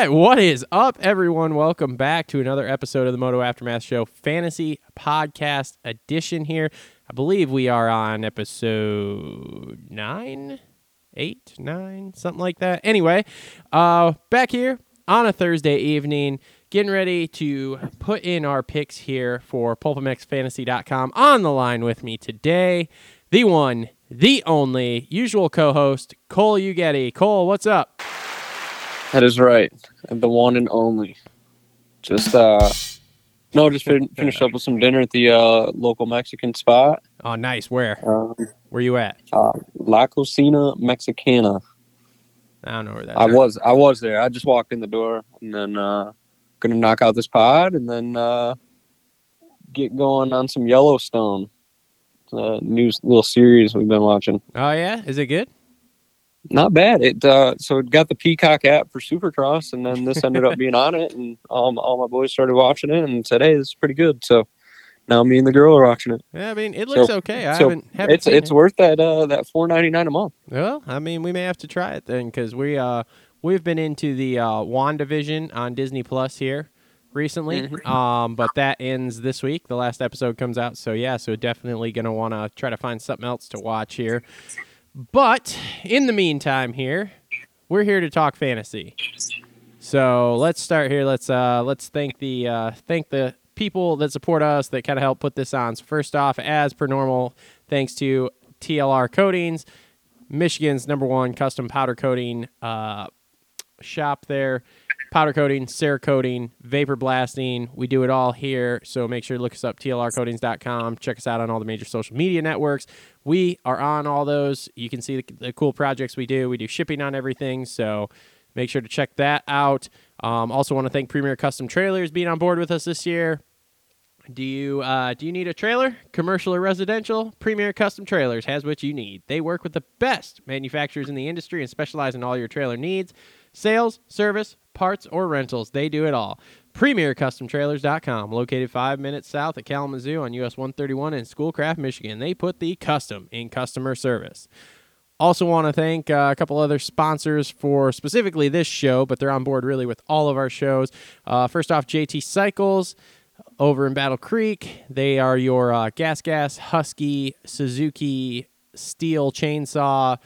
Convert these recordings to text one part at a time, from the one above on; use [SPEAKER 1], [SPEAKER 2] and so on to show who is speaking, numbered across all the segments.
[SPEAKER 1] right, what is up, everyone? Welcome back to another episode of the Moto Aftermath Show Fantasy Podcast Edition. Here, I believe we are on episode nine, eight, nine, something like that. Anyway, uh, back here on a Thursday evening, getting ready to put in our picks here for PulpMXFantasy.com. On the line with me today, the one, the only, usual co-host Cole Ugetti. Cole, what's up?
[SPEAKER 2] That is right. The one and only. Just uh no, just fin- finished up with some dinner at the uh local Mexican spot.
[SPEAKER 1] Oh, nice. Where?
[SPEAKER 2] Um,
[SPEAKER 1] Where you at?
[SPEAKER 2] uh, La Cocina Mexicana.
[SPEAKER 1] I don't know where that.
[SPEAKER 2] I was I was there. I just walked in the door and then uh gonna knock out this pod and then uh get going on some Yellowstone. Uh, new little series we've been watching.
[SPEAKER 1] Oh yeah, is it good?
[SPEAKER 2] Not bad. It uh so it got the Peacock app for Supercross and then this ended up being on it and um, all my boys started watching it and said, Hey, this is pretty good. So now me and the girl are watching it.
[SPEAKER 1] Yeah, I mean it looks
[SPEAKER 2] So-
[SPEAKER 1] okay. I
[SPEAKER 2] so
[SPEAKER 1] haven't. haven't
[SPEAKER 2] it's it's
[SPEAKER 1] it.
[SPEAKER 2] worth that uh that four ninety nine a month.
[SPEAKER 1] Well, I mean we may have to try it then because we uh we've been into the uh, WandaVision on Disney Plus here recently.
[SPEAKER 2] Mm-hmm.
[SPEAKER 1] Um, but that ends this week. The last episode comes out, so yeah, so definitely gonna want to try to find something else to watch here. But in the meantime, here we're here to talk fantasy. So let's start here. Let's uh let's thank the uh thank the people that support us that kind of help put this on. So first off, as per normal, thanks to TLR Coatings, Michigan's number one custom powder coating uh shop there. Powder coating, Cerakoting, vapor blasting. We do it all here. So make sure to look us up, tlrcoatings.com. Check us out on all the major social media networks. We are on all those. You can see the, the cool projects we do. We do shipping on everything. So make sure to check that out. Um, also want to thank Premier Custom Trailers being on board with us this year. Do you uh, do you need a trailer, commercial or residential? Premier Custom Trailers has what you need. They work with the best manufacturers in the industry and specialize in all your trailer needs. Sales, service, parts, or rentals, they do it all. PremierCustomTrailers.com, located five minutes south of Kalamazoo on US 131 in Schoolcraft, Michigan. They put the custom in customer service. Also, want to thank uh, a couple other sponsors for specifically this show, but they're on board really with all of our shows. Uh, first off, JT Cycles over in Battle Creek. They are your uh, Gas Gas, Husky, Suzuki, Stihl Chainsaw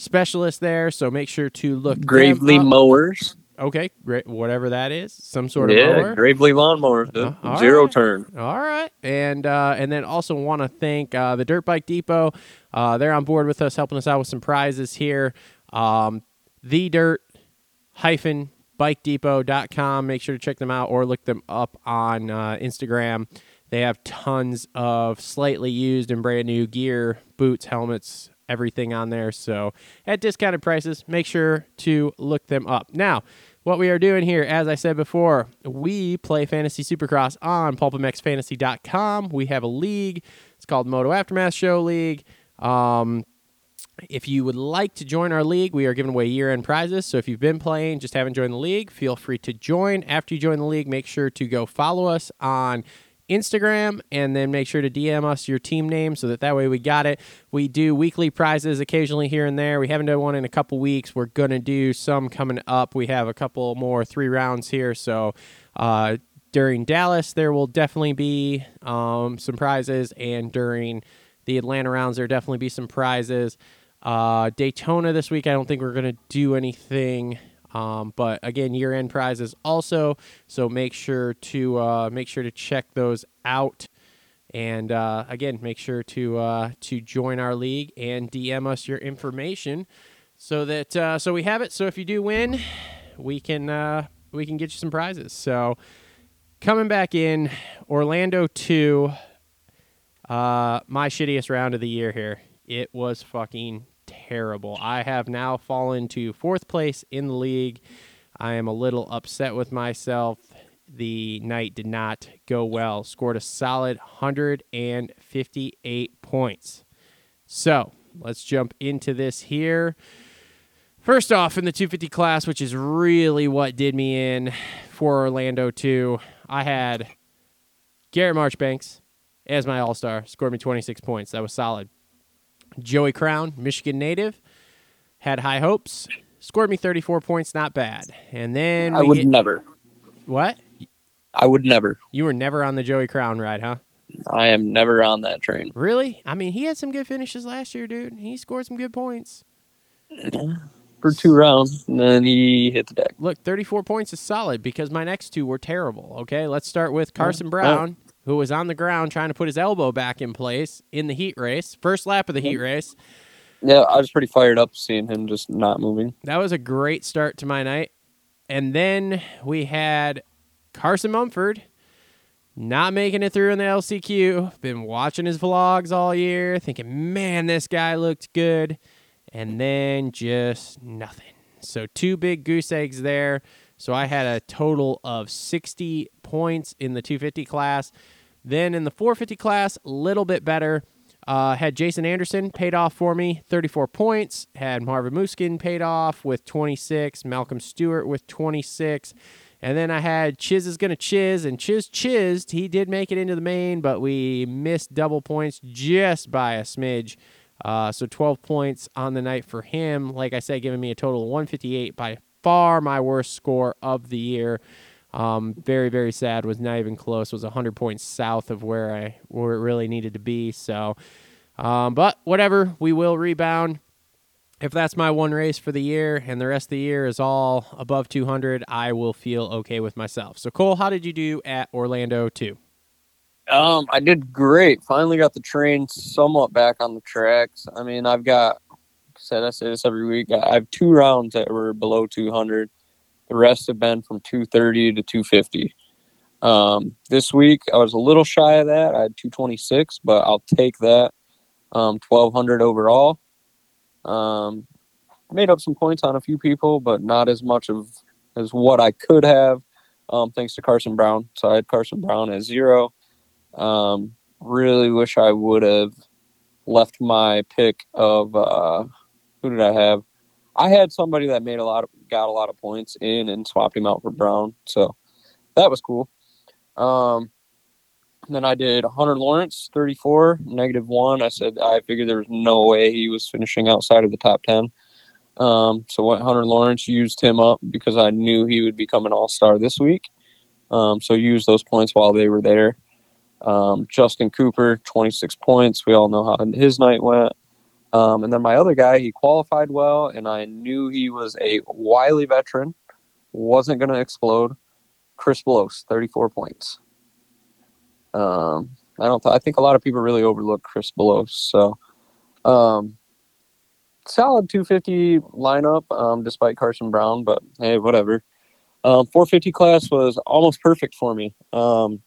[SPEAKER 1] specialist there. So make sure to look
[SPEAKER 2] Gravely mowers.
[SPEAKER 1] Okay, great. Whatever that is, some sort of
[SPEAKER 2] yeah,
[SPEAKER 1] mower.
[SPEAKER 2] Gravely lawnmower.
[SPEAKER 1] Uh,
[SPEAKER 2] Zero
[SPEAKER 1] right.
[SPEAKER 2] turn.
[SPEAKER 1] All right, and uh, and then also want to thank uh, the Dirt Bike Depot. Uh, they're on board with us, helping us out with some prizes here. Um, the Dirt hyphen Bike bikedepot.com. Make sure to check them out or look them up on uh, Instagram. They have tons of slightly used and brand new gear, boots, helmets, everything on there. So at discounted prices, make sure to look them up. Now, what we are doing here, as I said before, we play Fantasy Supercross on PulpMXFantasy.com. We have a league. It's called Moto Aftermath Show League. Um, if you would like to join our league, we are giving away year end prizes. So if you've been playing, just haven't joined the league, feel free to join. After you join the league, make sure to go follow us on Instagram and then make sure to DM us your team name so that that way we got it. We do weekly prizes occasionally here and there. We haven't done one in a couple weeks. We're going to do some coming up. We have a couple more three rounds here. So, uh, during Dallas, there will definitely be um, some prizes, and during the Atlanta rounds, there will definitely be some prizes. Uh, Daytona this week, I don't think we're going to do anything. Um, but again, year-end prizes also, so make sure to uh, make sure to check those out. And uh, again, make sure to uh, to join our league and DM us your information so that uh, so we have it. So if you do win, we can uh, we can get you some prizes. So coming back in, Orlando 2, uh, my shittiest round of the year here. It was fucking terrible. I have now fallen to fourth place in the league. I am a little upset with myself. The night did not go well. Scored a solid 158 points. So let's jump into this here. First off, in the 250 class, which is really what did me in for Orlando 2, I had Garrett Marchbanks as my all star, scored me 26 points. That was solid. Joey Crown, Michigan native, had high hopes, scored me 34 points, not bad. And then
[SPEAKER 2] I would
[SPEAKER 1] get-
[SPEAKER 2] never.
[SPEAKER 1] what?
[SPEAKER 2] I would never.
[SPEAKER 1] You were never on the Joey Crown ride, huh?
[SPEAKER 2] I am never on that train.
[SPEAKER 1] Really? I mean, he had some good finishes last year, dude. He scored some good points.
[SPEAKER 2] For two rounds, and then he hit the deck.
[SPEAKER 1] Look, 34 points is solid because my next two were terrible. Okay, let's start with Carson Brown, oh. Who was on the ground trying to put his elbow back in place in the heat race, first lap of the heat race.
[SPEAKER 2] Yeah, I was pretty fired up seeing him just not moving.
[SPEAKER 1] That was a great start to my night. And then we had Carson Mumford not making it through in the LCQ. Been watching his vlogs all year, thinking, man, this guy looked good. And then just nothing. So two big goose eggs there. So I had a total of 60 points in the 250 class. Then in the 450 class, a little bit better. Uh, had Jason Anderson paid off for me, 34 points. Had Marvin Musquin paid off with 26. Malcolm Stewart with 26. And then I had Chiz is going to chiz, and Chiz chizzed. He did make it into the main, but we missed double points just by a smidge. Uh, so 12 points on the night for him. Like I said, giving me a total of 158, by far my worst score of the year. Um, very very sad. Was not even close. Was 100 points south of where I where it really needed to be. So, um, but whatever. We will rebound. If that's my one race for the year and the rest of the year is all above 200, I will feel okay with myself. So Cole, how did you do at Orlando 2?
[SPEAKER 2] Um, I did great. Finally got the train somewhat back on the tracks. I mean, I've got said I say this every week. I have two rounds that were below 200. The rest have been from 230 to 250. Um, this week I was a little shy of that. I had 226, but I'll take that. Um, 1200 overall. Um, made up some points on a few people, but not as much of as what I could have. Um, thanks to Carson Brown. So I had Carson Brown at zero. Um, really wish I would have left my pick of uh, who did I have? I had somebody that made a lot of got a lot of points in and swapped him out for Brown, so that was cool. Um, then I did Hunter Lawrence, 34, negative one. I said I figured there was no way he was finishing outside of the top 10. Um, so what Hunter Lawrence used him up because I knew he would become an all star this week. Um, so used those points while they were there. Um, Justin Cooper, 26 points. We all know how his night went. Um, and then my other guy, he qualified well, and I knew he was a wily veteran, wasn't going to explode. Chris Blose, 34 points. Um, I don't. Th- I think a lot of people really overlook Chris Blose. So, um, solid 250 lineup, um, despite Carson Brown. But hey, whatever. Um, 450 class was almost perfect for me. Um,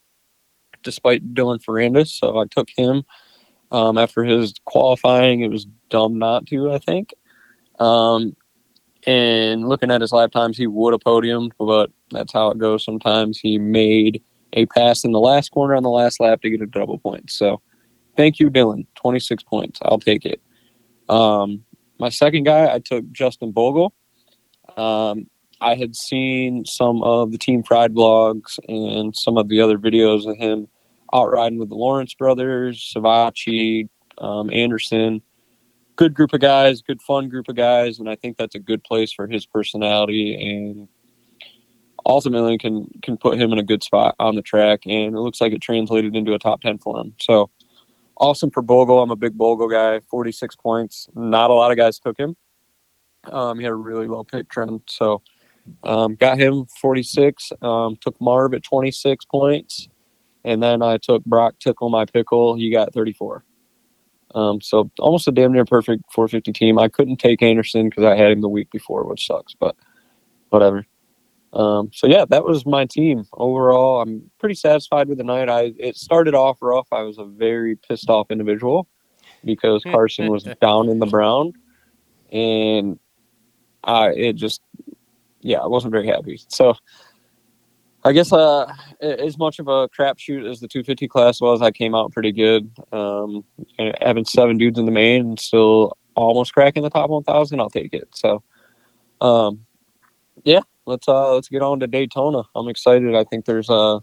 [SPEAKER 2] despite Dylan Ferrandis, so I took him. Um, after his qualifying, it was dumb not to, I think. Um, and looking at his lap times, he would have podiumed, but that's how it goes sometimes. He made a pass in the last corner on the last lap to get a double point. So thank you, Dylan. 26 points. I'll take it. Um, my second guy, I took Justin Bogle. Um, I had seen some of the Team Pride blogs and some of the other videos of him out riding with the Lawrence brothers, Savatgy, um, Anderson. Good group of guys, good fun group of guys, and I think that's a good place for his personality and ultimately can can put him in a good spot on the track. And it looks like it translated into a top ten for him. So awesome for Bogle. I'm a big Bogle guy. 46 points. Not a lot of guys took him. Um, he had a really low pick trend, so um, got him 46. Um, took Marv at 26 points and then I took Broc Tickle my pickle. He got 34. Um, so almost a damn near perfect 450 team. I couldn't take Anderson because I had him the week before, which sucks, but whatever. Um, so yeah, that was my team overall. I'm pretty satisfied with the night. I it started off rough. I was a very pissed off individual because Carson was down in the brown, and I it just yeah, I wasn't very happy. So I guess uh, as much of a crapshoot as the 250 class was, I came out pretty good. Um, having seven dudes in the main and still almost cracking the top 1,000, I'll take it. So, um, yeah, let's uh, let's get on to Daytona. I'm excited. I think there's a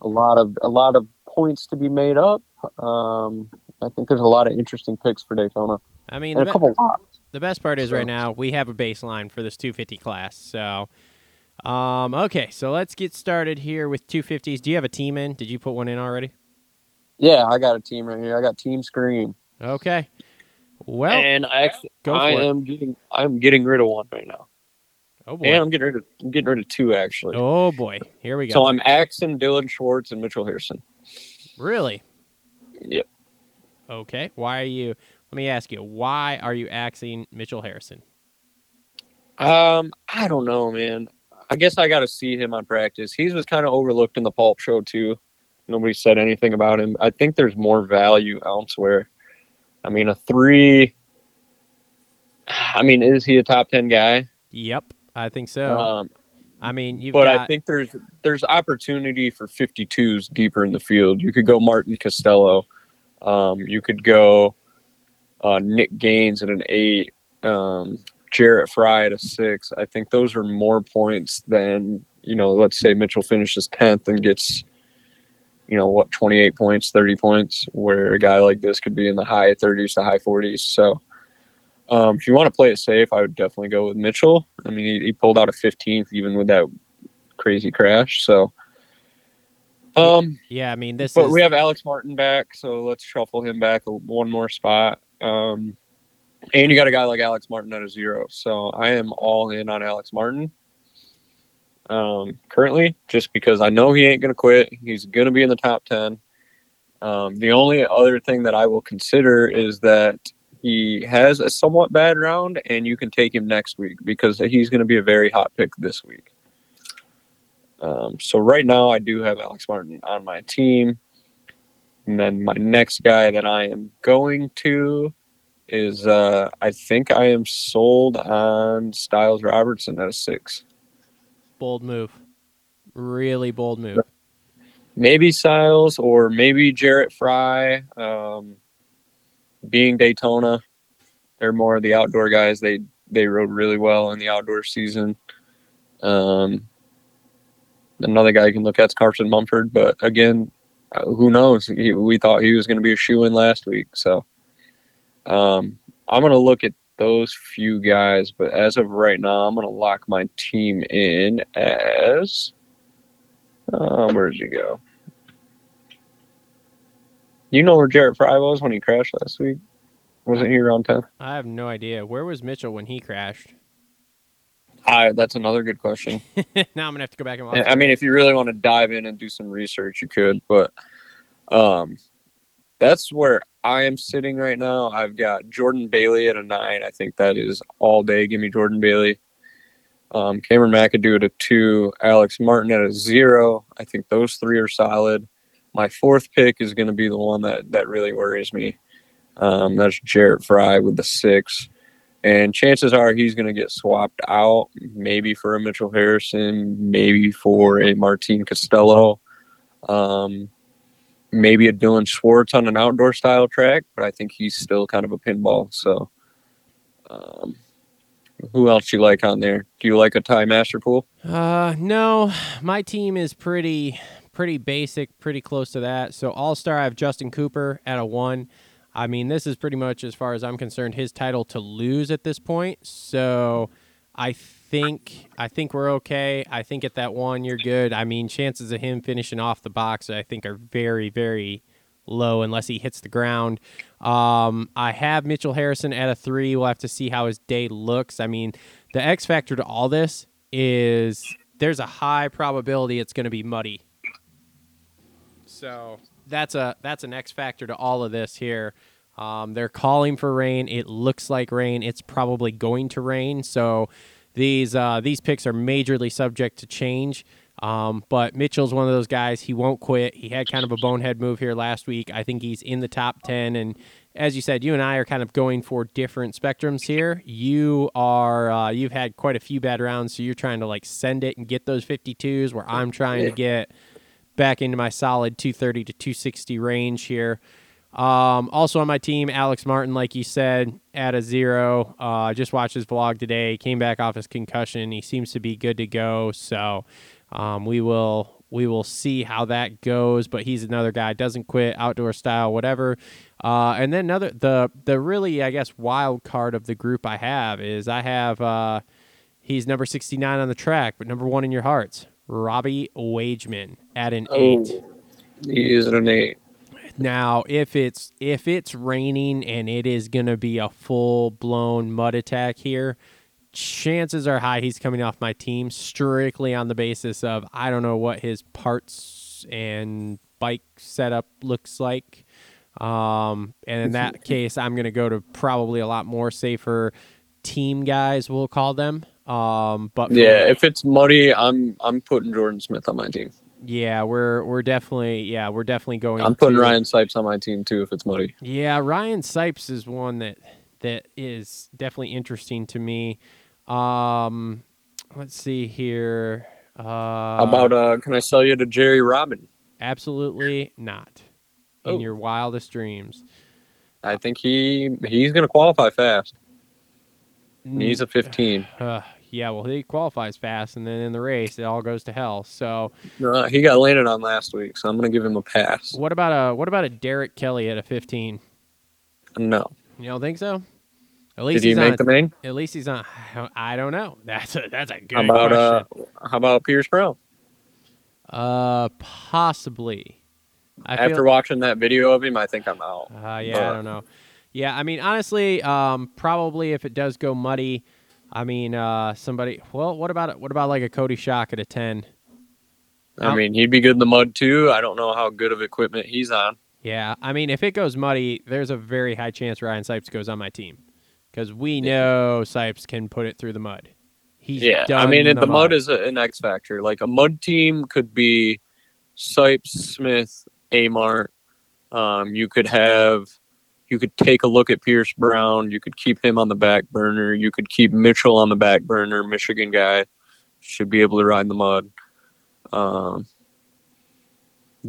[SPEAKER 2] a lot of a lot of points to be made up. Um, I think there's a lot of interesting picks for Daytona
[SPEAKER 1] I mean,
[SPEAKER 2] and
[SPEAKER 1] the, be- the best part is
[SPEAKER 2] So-
[SPEAKER 1] right now we have a baseline for this 250 class. So, um, okay, so let's get started here with 250s. Do you have a team in? Did you put one in already?
[SPEAKER 2] Yeah, I got a team right here. I got Team Scream.
[SPEAKER 1] Okay. Well,
[SPEAKER 2] and I actually, I
[SPEAKER 1] for it.
[SPEAKER 2] am getting, I'm getting rid of one right now,
[SPEAKER 1] oh boy.
[SPEAKER 2] and I'm getting rid of, I'm getting rid of two actually.
[SPEAKER 1] Oh boy. Here we go.
[SPEAKER 2] So I'm axing Dylan Schwartz and Mitchell Harrison.
[SPEAKER 1] really?
[SPEAKER 2] Yep.
[SPEAKER 1] Okay. Why are you? Let me ask you. Why are you axing Mitchell Harrison?
[SPEAKER 2] Um, I don't know, man. I guess I got to see him on practice. He was kind of overlooked in the pulp show too. Nobody said anything about him. I think there's more value elsewhere. I mean, a three. I mean, is he a top ten guy?
[SPEAKER 1] Yep, I think so.
[SPEAKER 2] Um,
[SPEAKER 1] I mean, you've
[SPEAKER 2] but
[SPEAKER 1] got
[SPEAKER 2] I think there's there's opportunity for 52s deeper in the field. You could go Martin Castelo. Um, you could go uh, Nick Gaines at an eight. Um, Jarrett Frye at a six. I think those are more points than you know. Let's say Mitchell finishes tenth and gets you know what 28 points 30 points where a guy like this could be in the high 30s to high 40s so um, if you want to play it safe i would definitely go with mitchell i mean he, he pulled out a 15th even with that crazy crash so um
[SPEAKER 1] yeah. I mean, this
[SPEAKER 2] but
[SPEAKER 1] is
[SPEAKER 2] we have alex martin back so let's shuffle him back one more spot um and you got a guy like alex martin at a zero so i am all in on alex martin um, currently, just because I know he ain't going to quit. He's going to be in the top 10. Um, the only other thing that I will consider is that he has a somewhat bad round, and you can take him next week because he's going to be a very hot pick this week. Um, so right now, I do have Alex Martin on my team. And then my next guy that I am going to is uh, I think I am sold on Stilez Robertson at a six.
[SPEAKER 1] bold move. Really bold move.
[SPEAKER 2] maybe Styles or maybe Jarrett Frye. Um, being Daytona, they're more of the outdoor guys. They they rode really well in the outdoor season. Um, another guy you can look at is Carson Mumford, but again, uh, who knows? He, we thought he was going to be a shoe in last week, so um, I'm going to look at those few guys. But as of right now, I'm going to lock my team in as. Uh, where did you go? You know where Jarrett Frye was when he crashed last week? Wasn't he around 10?
[SPEAKER 1] I have no idea. Where was Mitchell when he crashed?
[SPEAKER 2] I, that's another good question.
[SPEAKER 1] now I'm gonna have to go back and watch.
[SPEAKER 2] I mean, if you really want to dive in and do some research, you could, but um, that's where I am sitting right now. I've got Jordan Bailey at a nine. I think that is all day. Give me Jordan Bailey. Um, Cameron McAdoo at a two. Alex Martin at a zero. I think those three are solid. My fourth pick is going to be the one that that really worries me. Um, that's Jarrett Frye with the six. And chances are he's going to get swapped out, maybe for a Mitchell Harrison, maybe for a Martin Castelo, um, maybe a Dylan Schwartz on an outdoor style track. But I think he's still kind of a pinball. So, um, who else you like on there? Do you like a Ty Masterpool?
[SPEAKER 1] Uh, no, my team is pretty pretty basic, pretty close to that. So All Star, I have Justin Cooper at a one. I mean, this is pretty much, as far as I'm concerned, his title to lose at this point. So I think I think we're okay. I think at that one you're good. I mean, chances of him finishing off the box, I think, are very very low unless he hits the ground. Um, I have Mitchell Harrison at a three. We'll have to see how his day looks. I mean, the X factor to all this is there's a high probability it's going to be muddy. So that's a that's an X factor to all of this here. Um, they're calling for rain. It looks like rain. It's probably going to rain. So these uh, these picks are majorly subject to change. Um, but Mitchell's one of those guys. He won't quit. He had kind of a bonehead move here last week. I think he's in the top ten. And as you said, you and I are kind of going for different spectrums here. You are uh, you've had quite a few bad rounds, so you're trying to like send it and get those 52s. Where I'm trying to get back into my solid 230 to 260 range here. Um, also on my team, Alex Martin, like you said, at a zero. Uh, just watched his vlog today. Came back off his concussion. He seems to be good to go. So um, we will we will see how that goes. But he's another guy doesn't quit outdoor style, whatever. Uh, and then another the the really I guess wild card of the group I have is I have uh, he's number 69 on the track, but number one in your hearts, Robbie Wageman at an eight.
[SPEAKER 2] He is an eight.
[SPEAKER 1] Now, if it's if it's raining and it is going to be a full blown mud attack here, chances are high he's coming off my team strictly on the basis of I don't know what his parts and bike setup looks like. Um, and in that case, I'm going to go to probably a lot more safer team guys, we'll call them. Um, but
[SPEAKER 2] Yeah, if it's muddy, I'm I'm putting Jordan Smith on my team.
[SPEAKER 1] Yeah, we're we're definitely yeah we're definitely going.
[SPEAKER 2] I'm putting
[SPEAKER 1] to-
[SPEAKER 2] Ryan Sipes on my team too if it's muddy.
[SPEAKER 1] Yeah, Ryan Sipes is one that that is definitely interesting to me. Um, let's see here. Uh,
[SPEAKER 2] How about uh can I sell you to Jerry Robin?
[SPEAKER 1] absolutely not in
[SPEAKER 2] Oh.
[SPEAKER 1] your wildest dreams.
[SPEAKER 2] I think he he's gonna qualify fast. He's a 15.
[SPEAKER 1] Uh, yeah, well, he qualifies fast, and then in the race, it all goes to hell. So,
[SPEAKER 2] No, he got landed on last week, so I'm gonna give him a pass.
[SPEAKER 1] what about a what about a Derek Kelley at a 15?
[SPEAKER 2] No.
[SPEAKER 1] You don't think so? At
[SPEAKER 2] Did
[SPEAKER 1] least
[SPEAKER 2] he
[SPEAKER 1] he's
[SPEAKER 2] make
[SPEAKER 1] on.
[SPEAKER 2] the main?
[SPEAKER 1] At least he's on. I don't know. That's a that's a good
[SPEAKER 2] How about
[SPEAKER 1] question.
[SPEAKER 2] uh how about Pierce Brown?
[SPEAKER 1] Uh, possibly. I
[SPEAKER 2] After
[SPEAKER 1] feel,
[SPEAKER 2] watching that video of him, I think I'm out.
[SPEAKER 1] uh, yeah, I don't know. Yeah, I mean, honestly, um, probably if it does go muddy, I mean, uh, somebody. Well, what about what about like a Cody Schock at a ten?
[SPEAKER 2] I
[SPEAKER 1] Um,
[SPEAKER 2] mean, he'd be good in the mud too. I don't know how good of equipment he's on.
[SPEAKER 1] Yeah, I mean, if it goes muddy, there's a very high chance Ryan Sipes goes on my team because we know Sipes can put it through the mud. He's
[SPEAKER 2] yeah, I mean,
[SPEAKER 1] the
[SPEAKER 2] the mud is a, an X factor. Like a mud team could be Sipes, Smith, Amart. Um, you could have, you could take a look at Pierce Brown. You could keep him on the back burner. You could keep Mitchell on the back burner. Michigan guy should be able to ride in the mud. Um,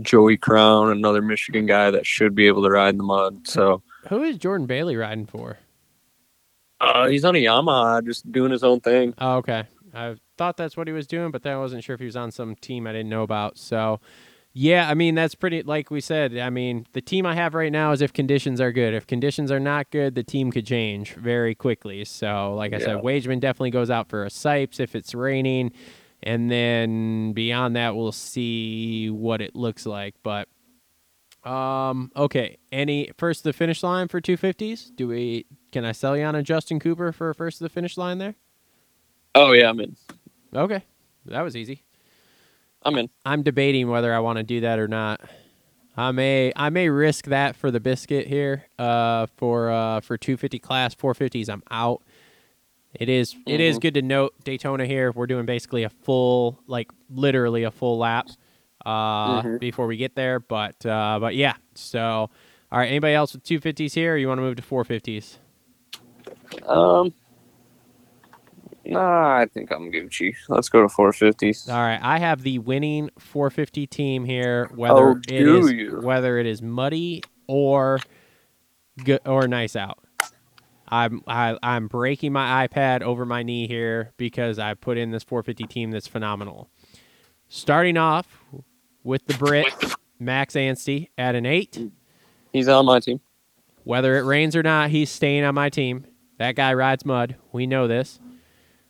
[SPEAKER 2] Joey Crown, another Michigan guy that should be able to ride in the mud. So
[SPEAKER 1] Who is Jordan Bailey riding for?
[SPEAKER 2] uh, he's on a Yamaha, just doing his own thing.
[SPEAKER 1] Oh, okay. I thought that's what he was doing, but then I wasn't sure if he was on some team I didn't know about. So, yeah, I mean, that's pretty, like we said, I mean, the team I have right now is if conditions are good. If conditions are not good, the team could change very quickly. So, like I said,
[SPEAKER 2] Yeah.
[SPEAKER 1] Wageman definitely goes out for a Sipes if it's raining. And then beyond that, we'll see what it looks like. But, um, okay. Any first the finish line for 250s? Do we, can I sell you on a Justin Cooper for first the finish line there?
[SPEAKER 2] Oh yeah, I'm in.
[SPEAKER 1] Okay. That was easy.
[SPEAKER 2] I'm in.
[SPEAKER 1] I'm debating whether I want to do that or not. I may I may risk that for the biscuit here. Uh, for uh for 250 class 450s, I'm out. It is it is
[SPEAKER 2] Mhm.
[SPEAKER 1] good to note Daytona here. We're doing basically a full like literally a full lap uh
[SPEAKER 2] Mhm.
[SPEAKER 1] before we get there. But uh but yeah. So all right. Anybody else with 250s here? Or you want to move to 450s?
[SPEAKER 2] Um, nah, I think I'm Gucci. Let's go to 450s.
[SPEAKER 1] All right, I have the winning 450 team here. Whether
[SPEAKER 2] Oh,
[SPEAKER 1] it is
[SPEAKER 2] you?
[SPEAKER 1] whether it is muddy or good or nice out. I'm I, I'm breaking my iPad over my knee here because I put in this 450 team that's phenomenal. Starting off with the Brit Max Anstey at an eight.
[SPEAKER 2] He's on my team.
[SPEAKER 1] Whether it rains or not, he's staying on my team. That guy rides mud. We know this.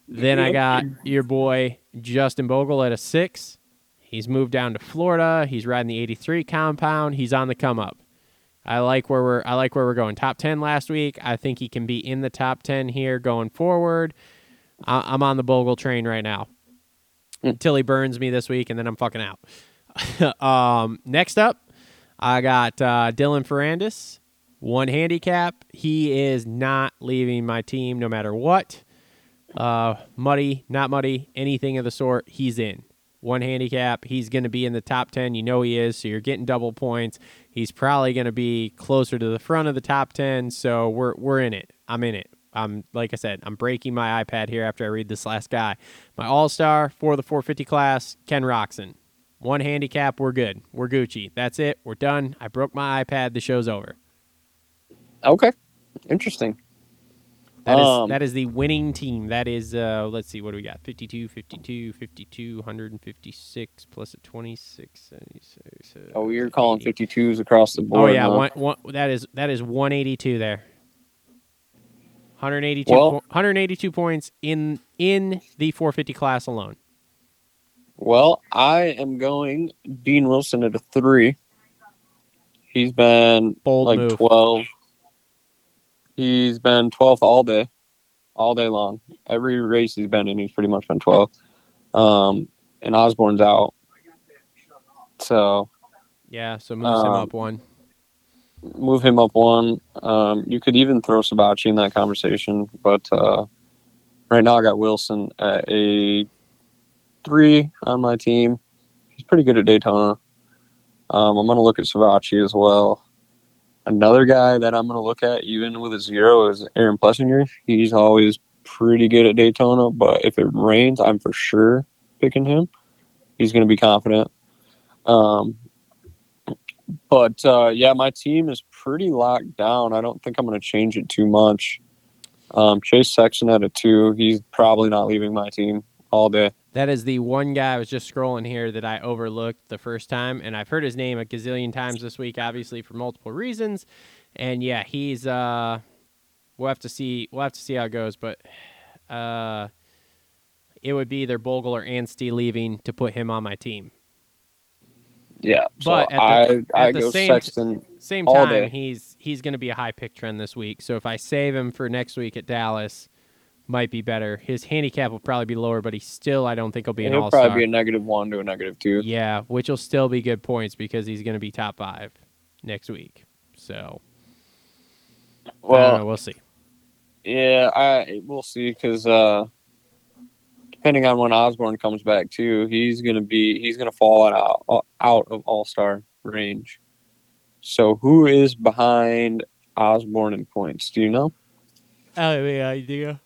[SPEAKER 1] Then I got your boy Justin Bogle at a six. He's moved down to Florida. He's riding the 83 compound. He's on the come up. I like where we're I like where we're going. Top 10 last week. I think he can be in the top 10 here going forward. I, I'm on the Bogle train right now. Until he burns me this week and then I'm fucking out. um, next up, I got uh, Dylan Ferrandis, one handicap. He is not leaving my team no matter what. Uh, muddy, not muddy, anything of the sort, he's in. One handicap, he's going to be in the top 10. You know he is, so you're getting double points. He's probably going to be closer to the front of the top 10, so we're we're in it. I'm in it. I'm like I said, I'm breaking my iPad here after I read this last guy. My all-star for the 450 class, Ken Roczen. One handicap, we're good. We're Gucci. That's it. We're done. I broke my iPad. The show's over.
[SPEAKER 2] Okay, interesting.
[SPEAKER 1] That is
[SPEAKER 2] Um,
[SPEAKER 1] that is the winning team. That is uh let's see what do we got? 52 52 52 156 plus a 26 76. uh,
[SPEAKER 2] Oh, you're calling 52s across the board.
[SPEAKER 1] Oh yeah,
[SPEAKER 2] huh?
[SPEAKER 1] one, one, that is that is 182 there. 182
[SPEAKER 2] Well-
[SPEAKER 1] po- 182 points in in the 450 class alone.
[SPEAKER 2] Well, I am going Dean Wilson at a three. He's been
[SPEAKER 1] Bold
[SPEAKER 2] like
[SPEAKER 1] move.
[SPEAKER 2] 12. He's been 12th all day, all day long. Every race he's been in, he's pretty much been 12. Um, and Osborne's out. So
[SPEAKER 1] Yeah, so moves him
[SPEAKER 2] Um,
[SPEAKER 1] up one.
[SPEAKER 2] move him up one. Um, you could even throw Savatgy in that conversation, but uh, right now I got Wilson at a three on my team. He's pretty good at Daytona. Um, I'm going to look at Savatgy as well. Another guy that I'm going to look at, even with a zero, is Aaron Plessinger. He's always pretty good at Daytona, but if it rains, I'm for sure picking him. He's going to be confident. Um, but uh, yeah, my team is pretty locked down. I don't think I'm going to change it too much. Um, Chase Sexton at a two. He's probably not leaving my team all day.
[SPEAKER 1] That is the one guy I was just scrolling here that I overlooked the first time, and I've heard his name a gazillion times this week, obviously for multiple reasons. And yeah, he's uh, we'll have to see. We'll have to see how it goes, but uh, it would be either Bogle or Anstey leaving to put him on my team.
[SPEAKER 2] Yeah, so
[SPEAKER 1] But at the-
[SPEAKER 2] I
[SPEAKER 1] at
[SPEAKER 2] I
[SPEAKER 1] the
[SPEAKER 2] go
[SPEAKER 1] same-. Same time,
[SPEAKER 2] day.
[SPEAKER 1] he's he's going to be a high pick trend this week. So if I save him for next week at Dallas, might be better. His handicap will probably be lower, but he still I don't think he'll be an
[SPEAKER 2] He'll
[SPEAKER 1] all star.
[SPEAKER 2] probably be a negative one to a negative two.
[SPEAKER 1] Yeah, which will still be good points because he's going to be top five next week. So I don't
[SPEAKER 2] Well,
[SPEAKER 1] know, we'll see.
[SPEAKER 2] yeah, I we'll see because uh, depending on when Osborne comes back too, he's gonna be he's gonna fall out out of All Star range. So who is behind Osborne in points? Do you know?
[SPEAKER 1] I have any idea.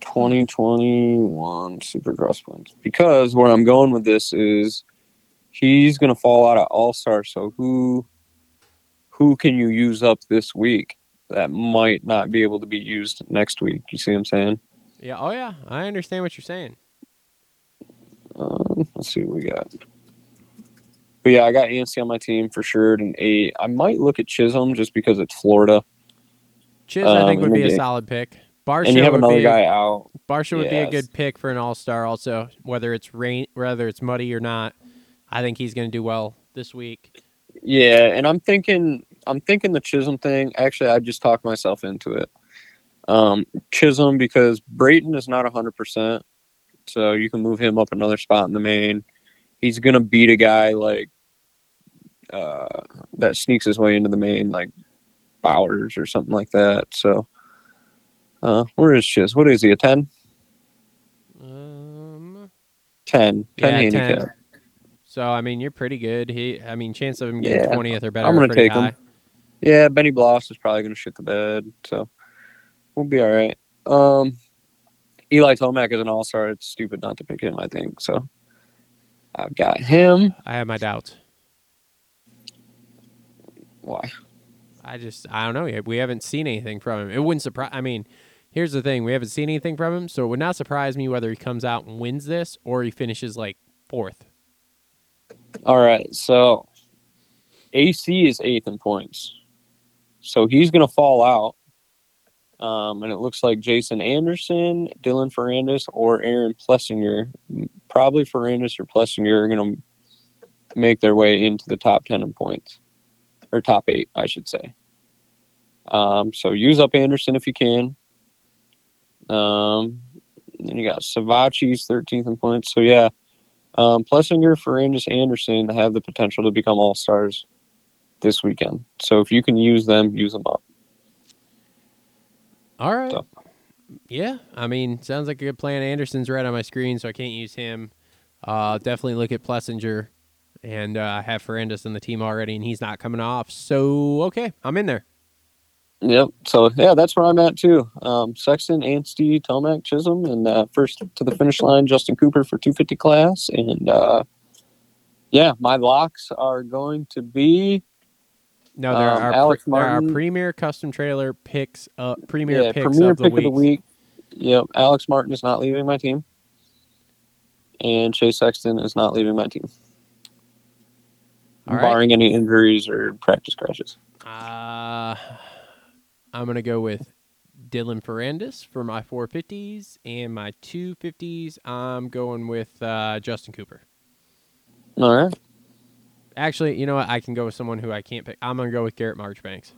[SPEAKER 2] 2021 Supercross points. Because where I'm going with this is he's going to fall out of All Star. So who who can you use up this week that might not be able to be used next week? You see what I'm saying?
[SPEAKER 1] Yeah. Oh yeah, I understand what you're saying.
[SPEAKER 2] Um, let's see what we got. But yeah, I got Anstey on my team for sure at an eight. I might look at Chisholm just because it's Florida,
[SPEAKER 1] Chiz, I think
[SPEAKER 2] Um,
[SPEAKER 1] would be a solid pick. Barcia
[SPEAKER 2] and you have
[SPEAKER 1] would
[SPEAKER 2] another
[SPEAKER 1] be
[SPEAKER 2] guy out.
[SPEAKER 1] Barcia would be a good pick for an all star. Also, whether it's rain, whether it's muddy or not, I think he's going to do well this week.
[SPEAKER 2] Yeah, and I'm thinking I'm thinking the Chisholm thing. Actually, I just talked myself into it. Um, Chisholm because Brayton is not 100%, so you can move him up another spot in the main. He's gonna beat a guy like uh, that sneaks his way into the main, like Bowers or something like that. So, uh, where is Chiz? What is he? A 10?
[SPEAKER 1] Um.
[SPEAKER 2] 10. 10
[SPEAKER 1] Yeah, 10.
[SPEAKER 2] handicap.
[SPEAKER 1] So I mean, you're pretty good. He, I mean, chance of him getting
[SPEAKER 2] Yeah,
[SPEAKER 1] twentieth or better.
[SPEAKER 2] I'm gonna take him. Yeah, Benny Bloss is probably going to shit the bed, so we'll be all right. Um, Eli Tomac is an all star. It's stupid not to pick him, I think. So I've got him.
[SPEAKER 1] I have my doubts.
[SPEAKER 2] Why?
[SPEAKER 1] I just, I don't know. We haven't seen anything from him. It wouldn't surprise. I mean, here's the thing: we haven't seen anything from him, so it would not surprise me whether he comes out and wins this or he finishes like fourth.
[SPEAKER 2] All right. So AC is eighth in points. So he's going to fall out. Um, and it looks like Jason Anderson, Dylan Ferrandis, or Aaron Plessinger, probably Ferrandis or Plessinger, are going to make their way into the top 10 in points, or top eight, I should say. Um, so use up Anderson if you can. Um, then you got Savatgy's 13th in points. So yeah, um, Plessinger, Ferrandis, Anderson have the potential to become all stars this weekend. So if you can use them, use them up.
[SPEAKER 1] All right.
[SPEAKER 2] So-
[SPEAKER 1] Yeah, I mean, sounds like a good plan. Anderson's right on my screen, so I can't use him. Uh, definitely look at Plessinger, and uh, I have Ferrandis on the team already, and he's not coming off. So okay, I'm in there.
[SPEAKER 2] Yep. So yeah, that's where I'm at too. Um, Sexton, Anstey, Tomac, Chisholm, and uh, first to the finish line, Justin Cooper for 250 class, and uh, yeah, my locks are going to be
[SPEAKER 1] No, there
[SPEAKER 2] Um,
[SPEAKER 1] are
[SPEAKER 2] Alex
[SPEAKER 1] there are premier custom trailer picks, uh, premier
[SPEAKER 2] yeah,
[SPEAKER 1] picks
[SPEAKER 2] premier
[SPEAKER 1] of
[SPEAKER 2] pick
[SPEAKER 1] week.
[SPEAKER 2] of the week. Yep, Alex Martin is not leaving my team, and Chase Sexton is not leaving my team,
[SPEAKER 1] All right.
[SPEAKER 2] barring any injuries or practice crashes.
[SPEAKER 1] Uh, I'm gonna go with Dylan Ferrandis for my 450s, and my 250s. I'm going with uh, Justin Cooper.
[SPEAKER 2] All right.
[SPEAKER 1] Actually, you know what? I can go with someone who I can't pick. I'm gonna go with Garrett Marchbanks.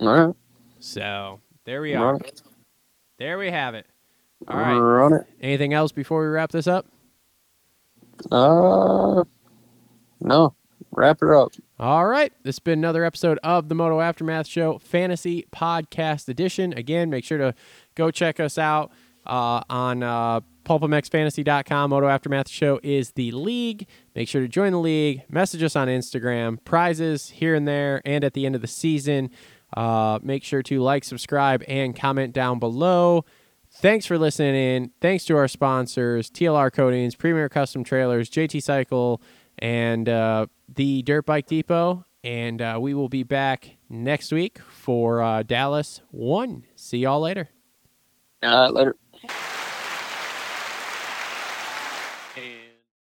[SPEAKER 2] All right.
[SPEAKER 1] So there we are. There we have it. All right.
[SPEAKER 2] Run it.
[SPEAKER 1] Anything else before we wrap this up?
[SPEAKER 2] Uh, no. Wrap her up.
[SPEAKER 1] All right. This has been another episode of the Moto Aftermath Show Fantasy Podcast Edition. Again, make sure to go check us out uh, on uh, pulpmxfantasy.com. Moto Aftermath Show is the league. Make sure to join the league. Message us on Instagram. Prizes here and there and at the end of the season. Uh, make sure to like, subscribe, and comment down below. Thanks for listening in. Thanks to our sponsors, TLR Coatings, Premier Custom Trailers, JT Cycle, and uh, the Dirt Bike Depot. And uh, we will be back next week for uh, Dallas 1. See y'all later.
[SPEAKER 2] Uh, later.